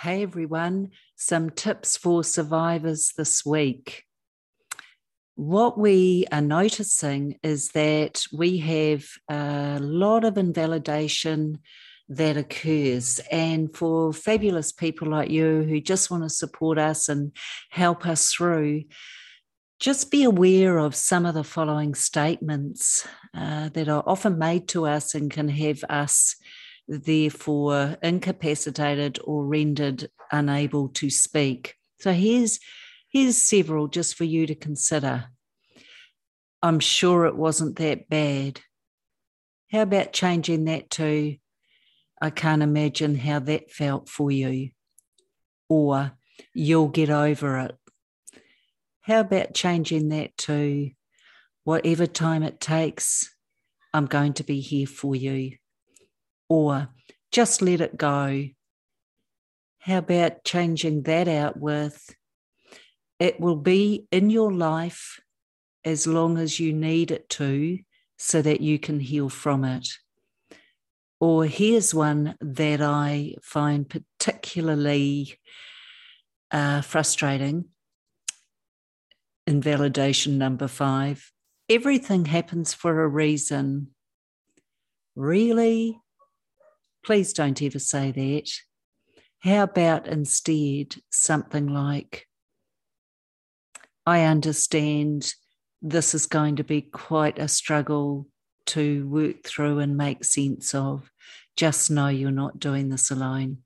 Hey everyone, some tips for survivors this week. What we are noticing is that we have a lot of invalidation that occurs. And for fabulous people like you who just want to support us and help us through, just be aware of some of the following statements uh, that are often made to us and can have us therefore incapacitated or rendered unable to speak. So here's here's several just for you to consider. I'm sure it wasn't that bad. How about changing that to I can't imagine how that felt for you? Or you'll get over it. How about changing that to whatever time it takes, I'm going to be here for you? Or just let it go. How about changing that out with it will be in your life as long as you need it to so that you can heal from it? Or here's one that I find particularly uh, frustrating invalidation number five. Everything happens for a reason. Really? Please don't ever say that. How about instead something like, I understand this is going to be quite a struggle to work through and make sense of. Just know you're not doing this alone.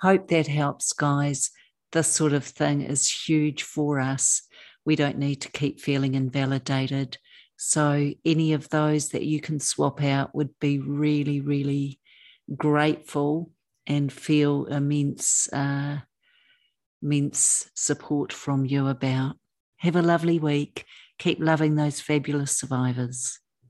Hope that helps, guys. This sort of thing is huge for us. We don't need to keep feeling invalidated. So, any of those that you can swap out would be really, really grateful and feel immense, uh, immense support from you about. Have a lovely week. Keep loving those fabulous survivors.